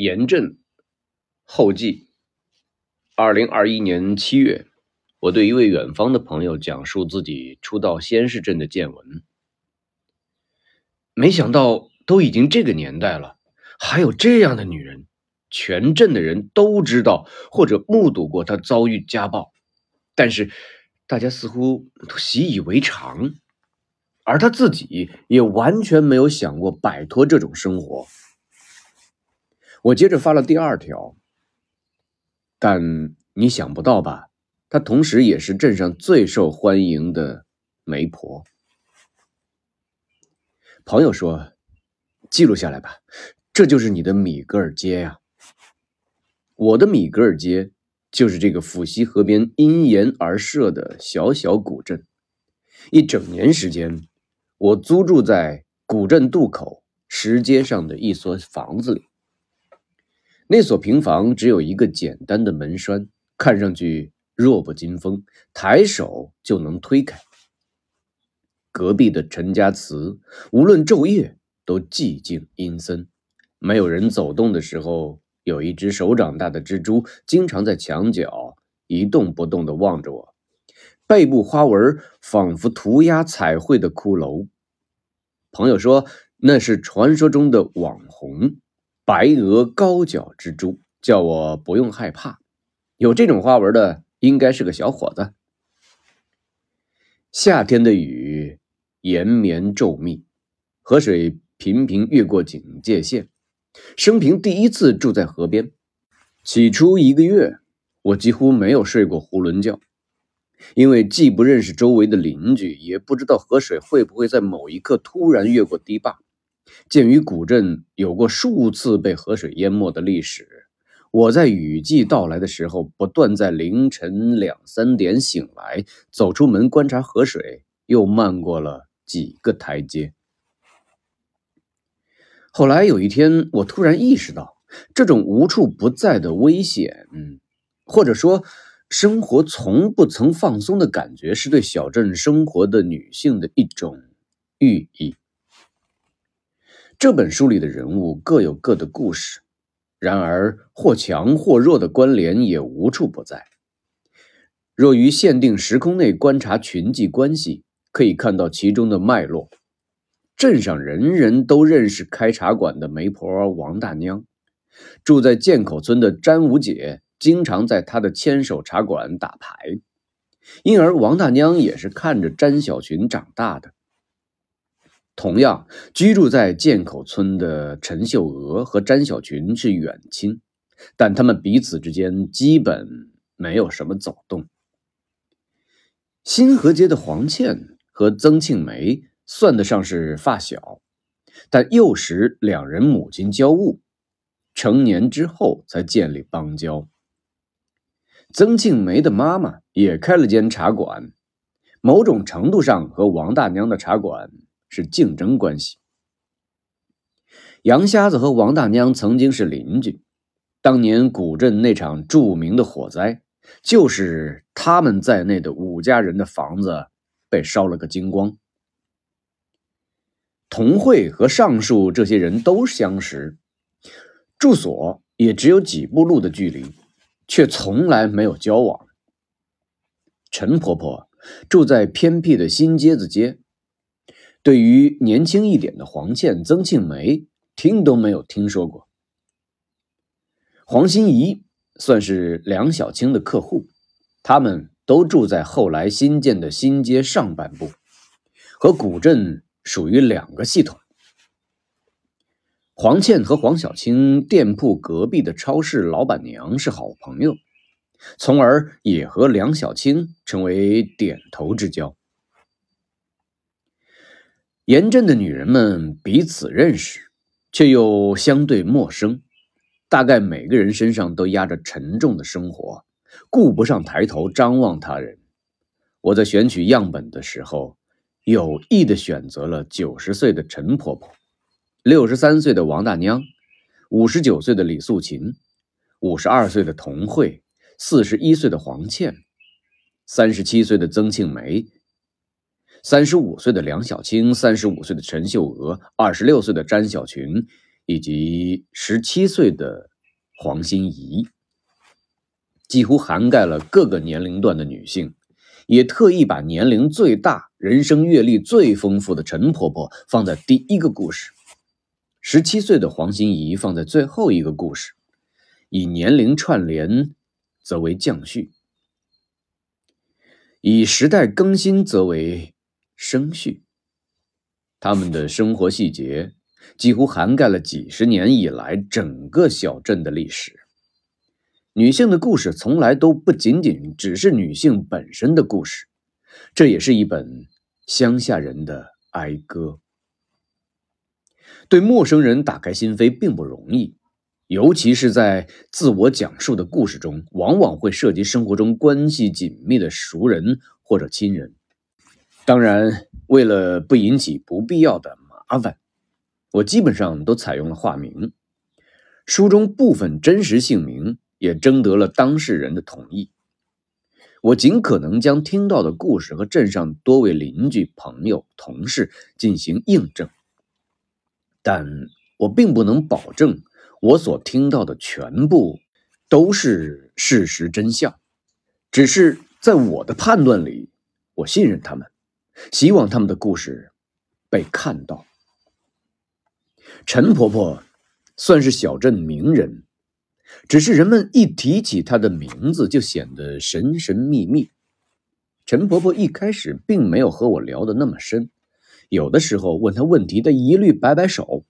严震后记。二零二一年七月，我对一位远方的朋友讲述自己初到仙市镇的见闻。没想到都已经这个年代了，还有这样的女人，全镇的人都知道或者目睹过她遭遇家暴，但是大家似乎都习以为常，而她自己也完全没有想过摆脱这种生活。我接着发了第二条，但你想不到吧？她同时也是镇上最受欢迎的媒婆。朋友说：“记录下来吧，这就是你的米格尔街呀。”我的米格尔街就是这个抚溪河边因沿而设的小小古镇。一整年时间，我租住在古镇渡口石阶上的一所房子里。那所平房只有一个简单的门栓，看上去弱不禁风，抬手就能推开。隔壁的陈家祠，无论昼夜都寂静阴森。没有人走动的时候，有一只手掌大的蜘蛛经常在墙角一动不动地望着我，背部花纹仿佛涂鸦彩绘的骷髅。朋友说那是传说中的网红。白额高脚蜘蛛，叫我不用害怕。有这种花纹的，应该是个小伙子。夏天的雨延绵骤密，河水频频越过警戒线。生平第一次住在河边，起初一个月，我几乎没有睡过囫囵觉，因为既不认识周围的邻居，也不知道河水会不会在某一刻突然越过堤坝。鉴于古镇有过数次被河水淹没的历史，我在雨季到来的时候，不断在凌晨两三点醒来，走出门观察河水，又漫过了几个台阶。后来有一天，我突然意识到，这种无处不在的危险，或者说生活从不曾放松的感觉，是对小镇生活的女性的一种寓意。这本书里的人物各有各的故事，然而或强或弱的关联也无处不在。若于限定时空内观察群际关系，可以看到其中的脉络。镇上人人都认识开茶馆的媒婆王大娘，住在涧口村的詹五姐经常在她的牵手茶馆打牌，因而王大娘也是看着詹小群长大的。同样居住在涧口村的陈秀娥和詹小群是远亲，但他们彼此之间基本没有什么走动。新河街的黄倩和曾庆梅算得上是发小，但幼时两人母亲交恶，成年之后才建立邦交。曾庆梅的妈妈也开了间茶馆，某种程度上和王大娘的茶馆。是竞争关系。杨瞎子和王大娘曾经是邻居，当年古镇那场著名的火灾，就是他们在内的五家人的房子被烧了个精光。童慧和上述这些人都相识，住所也只有几步路的距离，却从来没有交往。陈婆婆住在偏僻的新街子街。对于年轻一点的黄倩、曾庆梅，听都没有听说过。黄心怡算是梁小青的客户，他们都住在后来新建的新街上半部，和古镇属于两个系统。黄倩和黄小青店铺隔壁的超市老板娘是好朋友，从而也和梁小青成为点头之交。严镇的女人们彼此认识，却又相对陌生。大概每个人身上都压着沉重的生活，顾不上抬头张望他人。我在选取样本的时候，有意的选择了九十岁的陈婆婆、六十三岁的王大娘、五十九岁的李素琴、五十二岁的童慧、四十一岁的黄倩、三十七岁的曾庆梅。三十五岁的梁小青，三十五岁的陈秀娥，二十六岁的詹小群，以及十七岁的黄心怡，几乎涵盖了各个年龄段的女性，也特意把年龄最大、人生阅历最丰富的陈婆婆放在第一个故事，十七岁的黄心怡放在最后一个故事，以年龄串联则为降序，以时代更新则为生序。他们的生活细节几乎涵盖了几十年以来整个小镇的历史。女性的故事从来都不仅仅只是女性本身的故事，这也是一本乡下人的哀歌。对陌生人打开心扉并不容易，尤其是在自我讲述的故事中，往往会涉及生活中关系紧密的熟人或者亲人。当然。为了不引起不必要的麻烦，我基本上都采用了化名。书中部分真实姓名也征得了当事人的同意。我尽可能将听到的故事和镇上多位邻居、朋友、同事进行印证，但我并不能保证我所听到的全部都是事实真相。只是在我的判断里，我信任他们。希望他们的故事被看到。陈婆婆算是小镇名人，只是人们一提起她的名字就显得神神秘秘。陈婆婆一开始并没有和我聊得那么深，有的时候问她问题，她一律摆摆手，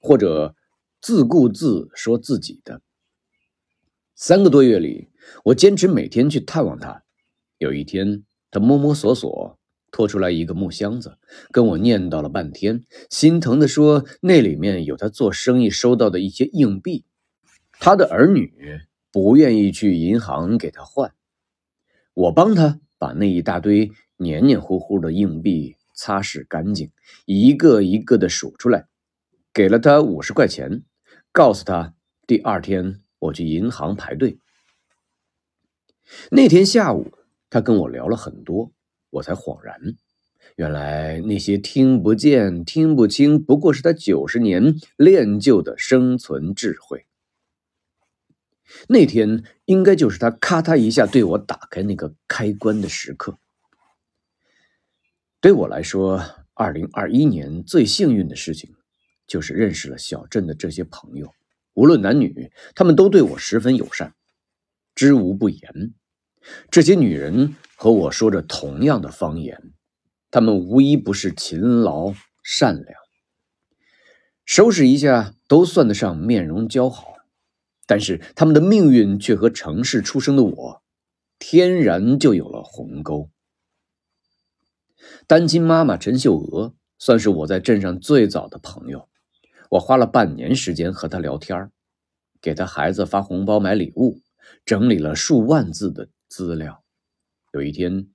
或者自顾自说自己的。三个多月里，我坚持每天去探望她。有一天，她摸摸索索。拖出来一个木箱子，跟我念叨了半天，心疼的说：“那里面有他做生意收到的一些硬币，他的儿女不愿意去银行给他换。”我帮他把那一大堆黏黏糊糊的硬币擦拭干净，一个一个的数出来，给了他五十块钱，告诉他第二天我去银行排队。那天下午，他跟我聊了很多。我才恍然，原来那些听不见、听不清，不过是他九十年练就的生存智慧。那天应该就是他咔嗒一下对我打开那个开关的时刻。对我来说，二零二一年最幸运的事情，就是认识了小镇的这些朋友，无论男女，他们都对我十分友善，知无不言。这些女人和我说着同样的方言，他们无一不是勤劳善良，收拾一下都算得上面容姣好。但是他们的命运却和城市出生的我，天然就有了鸿沟。单亲妈妈陈秀娥算是我在镇上最早的朋友，我花了半年时间和她聊天给她孩子发红包买礼物，整理了数万字的。资料，有一天，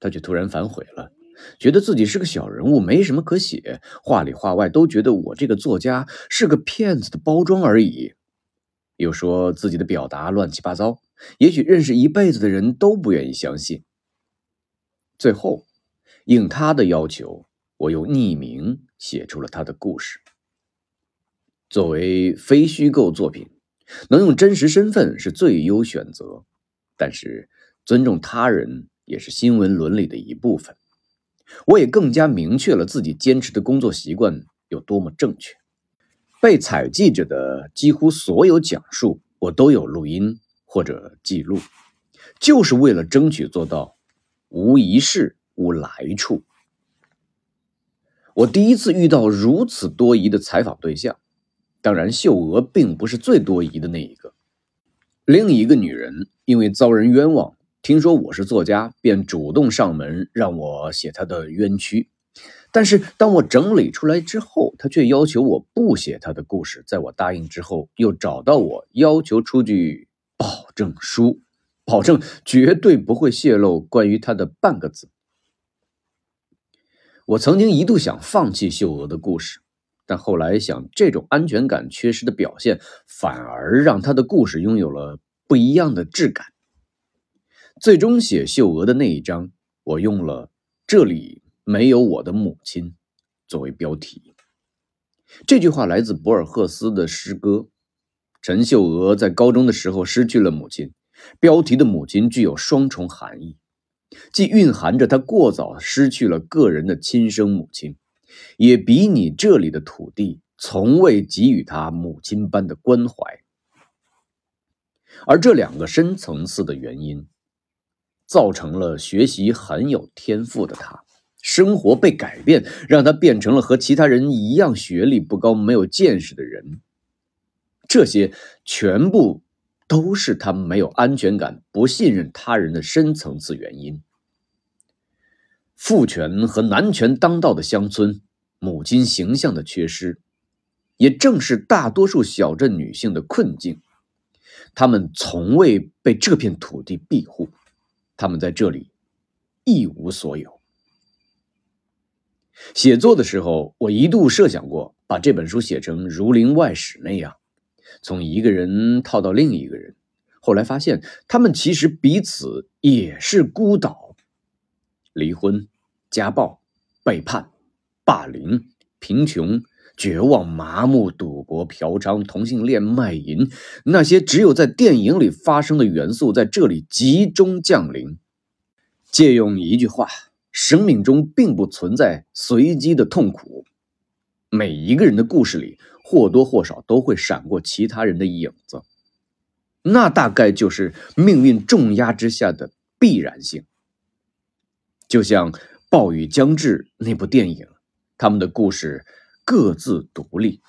他却突然反悔了，觉得自己是个小人物，没什么可写，话里话外都觉得我这个作家是个骗子的包装而已，又说自己的表达乱七八糟，也许认识一辈子的人都不愿意相信。最后，应他的要求，我又匿名写出了他的故事。作为非虚构作品，能用真实身份是最优选择，但是。尊重他人也是新闻伦理的一部分。我也更加明确了自己坚持的工作习惯有多么正确。被采记者的几乎所有讲述，我都有录音或者记录，就是为了争取做到无一事无来处。我第一次遇到如此多疑的采访对象，当然秀娥并不是最多疑的那一个。另一个女人因为遭人冤枉。听说我是作家，便主动上门让我写他的冤屈。但是当我整理出来之后，他却要求我不写他的故事。在我答应之后，又找到我，要求出具保证书，保证绝对不会泄露关于他的半个字。我曾经一度想放弃秀娥的故事，但后来想，这种安全感缺失的表现，反而让他的故事拥有了不一样的质感。最终写秀娥的那一章，我用了“这里没有我的母亲”作为标题。这句话来自博尔赫斯的诗歌《陈秀娥在高中的时候失去了母亲，标题的母亲具有双重含义，既蕴含着她过早失去了个人的亲生母亲，也比拟这里的土地从未给予她母亲般的关怀。而这两个深层次的原因，造成了学习很有天赋的他，生活被改变，让他变成了和其他人一样学历不高、没有见识的人。这些全部都是他没有安全感、不信任他人的深层次原因。父权和男权当道的乡村，母亲形象的缺失，也正是大多数小镇女性的困境。她们从未被这片土地庇护，他们在这里一无所有。写作的时候，我一度设想过把这本书写成《儒林外史》那样，从一个人套到另一个人。后来发现，他们其实彼此也是孤岛：离婚、家暴、背叛、霸凌、贫穷。绝望、麻木、赌博、嫖娼、同性恋、卖淫，那些只有在电影里发生的元素，在这里集中降临。借用一句话：生命中并不存在随机的痛苦，每一个人的故事里或多或少都会闪过其他人的影子，那大概就是命运重压之下的必然性。就像《暴雨将至》那部电影，他们的故事。各自独立，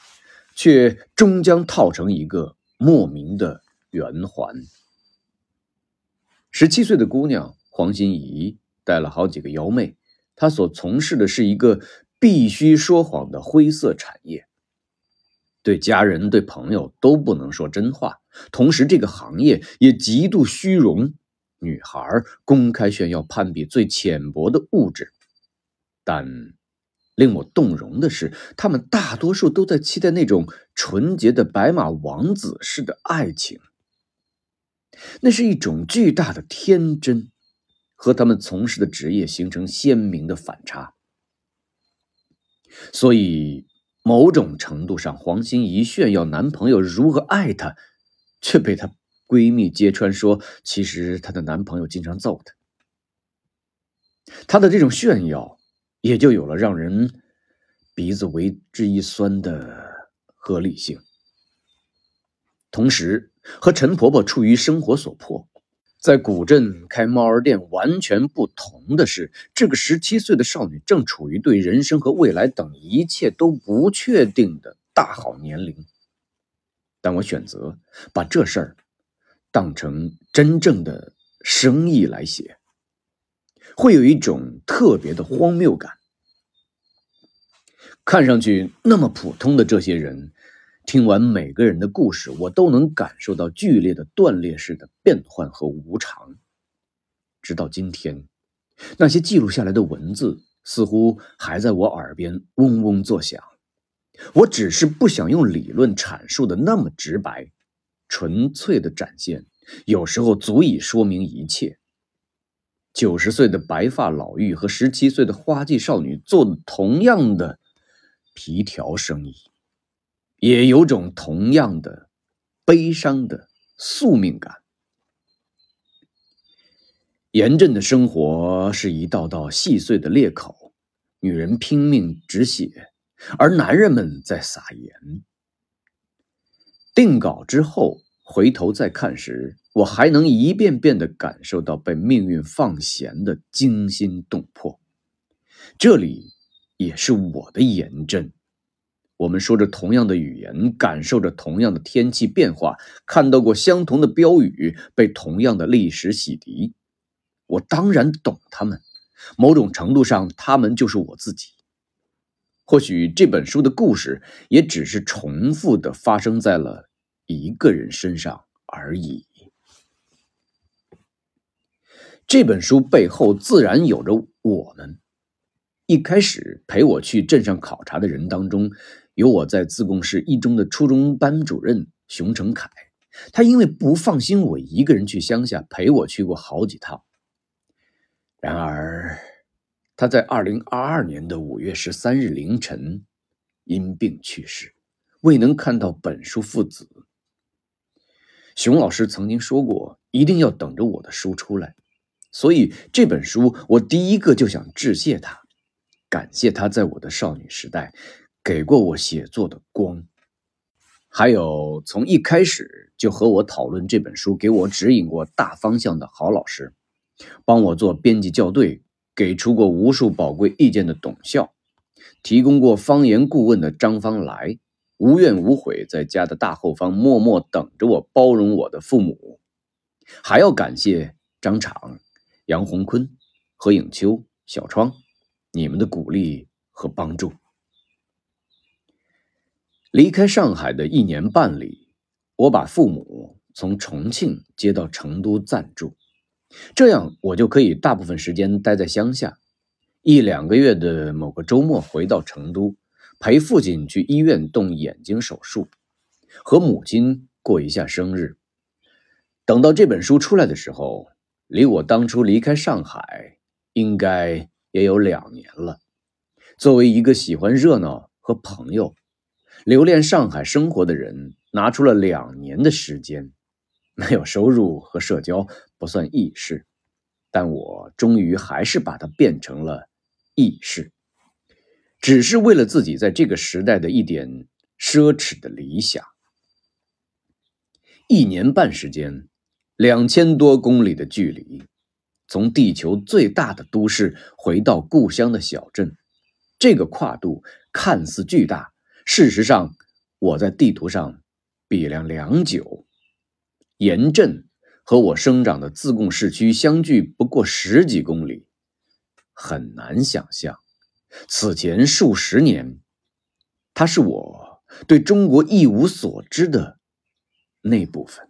却终将套成一个莫名的圆环。十七岁的姑娘黄心怡带了好几个幺妹，她所从事的是一个必须说谎的灰色产业，对家人、对朋友都不能说真话。同时，这个行业也极度虚荣，女孩公开炫耀攀比最浅薄的物质，但。令我动容的是，他们大多数都在期待那种纯洁的白马王子式的爱情。那是一种巨大的天真，和他们从事的职业形成鲜明的反差。所以，某种程度上，黄心怡炫耀男朋友如何爱她，却被她闺蜜揭穿说，其实她的男朋友经常揍她。她的这种炫耀。也就有了让人鼻子为之一酸的合理性。同时，和陈婆婆处于生活所迫，在古镇开猫儿店完全不同的是，这个十七岁的少女正处于对人生和未来等一切都不确定的大好年龄。但我选择把这事儿当成真正的生意来写。会有一种特别的荒谬感。看上去那么普通的这些人，听完每个人的故事，我都能感受到剧烈的断裂式的变换和无常。直到今天，那些记录下来的文字似乎还在我耳边嗡嗡作响。我只是不想用理论阐述的那么直白，纯粹的展现，有时候足以说明一切。九十岁的白发老妪和十七岁的花季少女做的同样的皮条生意，也有种同样的悲伤的宿命感。严阵的生活是一道道细碎的裂口，女人拼命止血，而男人们在撒盐。定稿之后。回头再看时，我还能一遍遍地感受到被命运放闲的惊心动魄。这里也是我的盐镇，我们说着同样的语言，感受着同样的天气变化，看到过相同的标语，被同样的历史洗涤。我当然懂他们，某种程度上，他们就是我自己。或许这本书的故事也只是重复的发生在了。一个人身上而已。这本书背后自然有着我们。一开始陪我去镇上考察的人当中，有我在自贡市一中的初中班主任熊成凯。他因为不放心我一个人去乡下，陪我去过好几趟。然而，他在二零二二年的五月十三日凌晨因病去世，未能看到本书父子。熊老师曾经说过，一定要等着我的书出来，所以这本书我第一个就想致谢他，感谢他在我的少女时代给过我写作的光，还有从一开始就和我讨论这本书，给我指引过大方向的好老师，帮我做编辑校对，给出过无数宝贵意见的董校，提供过方言顾问的张方来。无怨无悔，在家的大后方默默等着我，包容我的父母，还要感谢张敞、杨洪坤、何影秋、小窗，你们的鼓励和帮助。离开上海的一年半里，我把父母从重庆接到成都暂住，这样我就可以大部分时间待在乡下，一两个月的某个周末回到成都。陪父亲去医院动眼睛手术，和母亲过一下生日。等到这本书出来的时候，离我当初离开上海应该也有两年了。作为一个喜欢热闹和朋友、留恋上海生活的人，拿出了两年的时间，没有收入和社交不算易事，但我终于还是把它变成了易事。只是为了自己在这个时代的一点奢侈的理想。一年半时间，两千多公里的距离，从地球最大的都市回到故乡的小镇，这个跨度看似巨大，事实上，我在地图上比量良久，盐镇和我生长的自贡市区相距不过十几公里，很难想象。此前数十年，它是我对中国一无所知的那部分。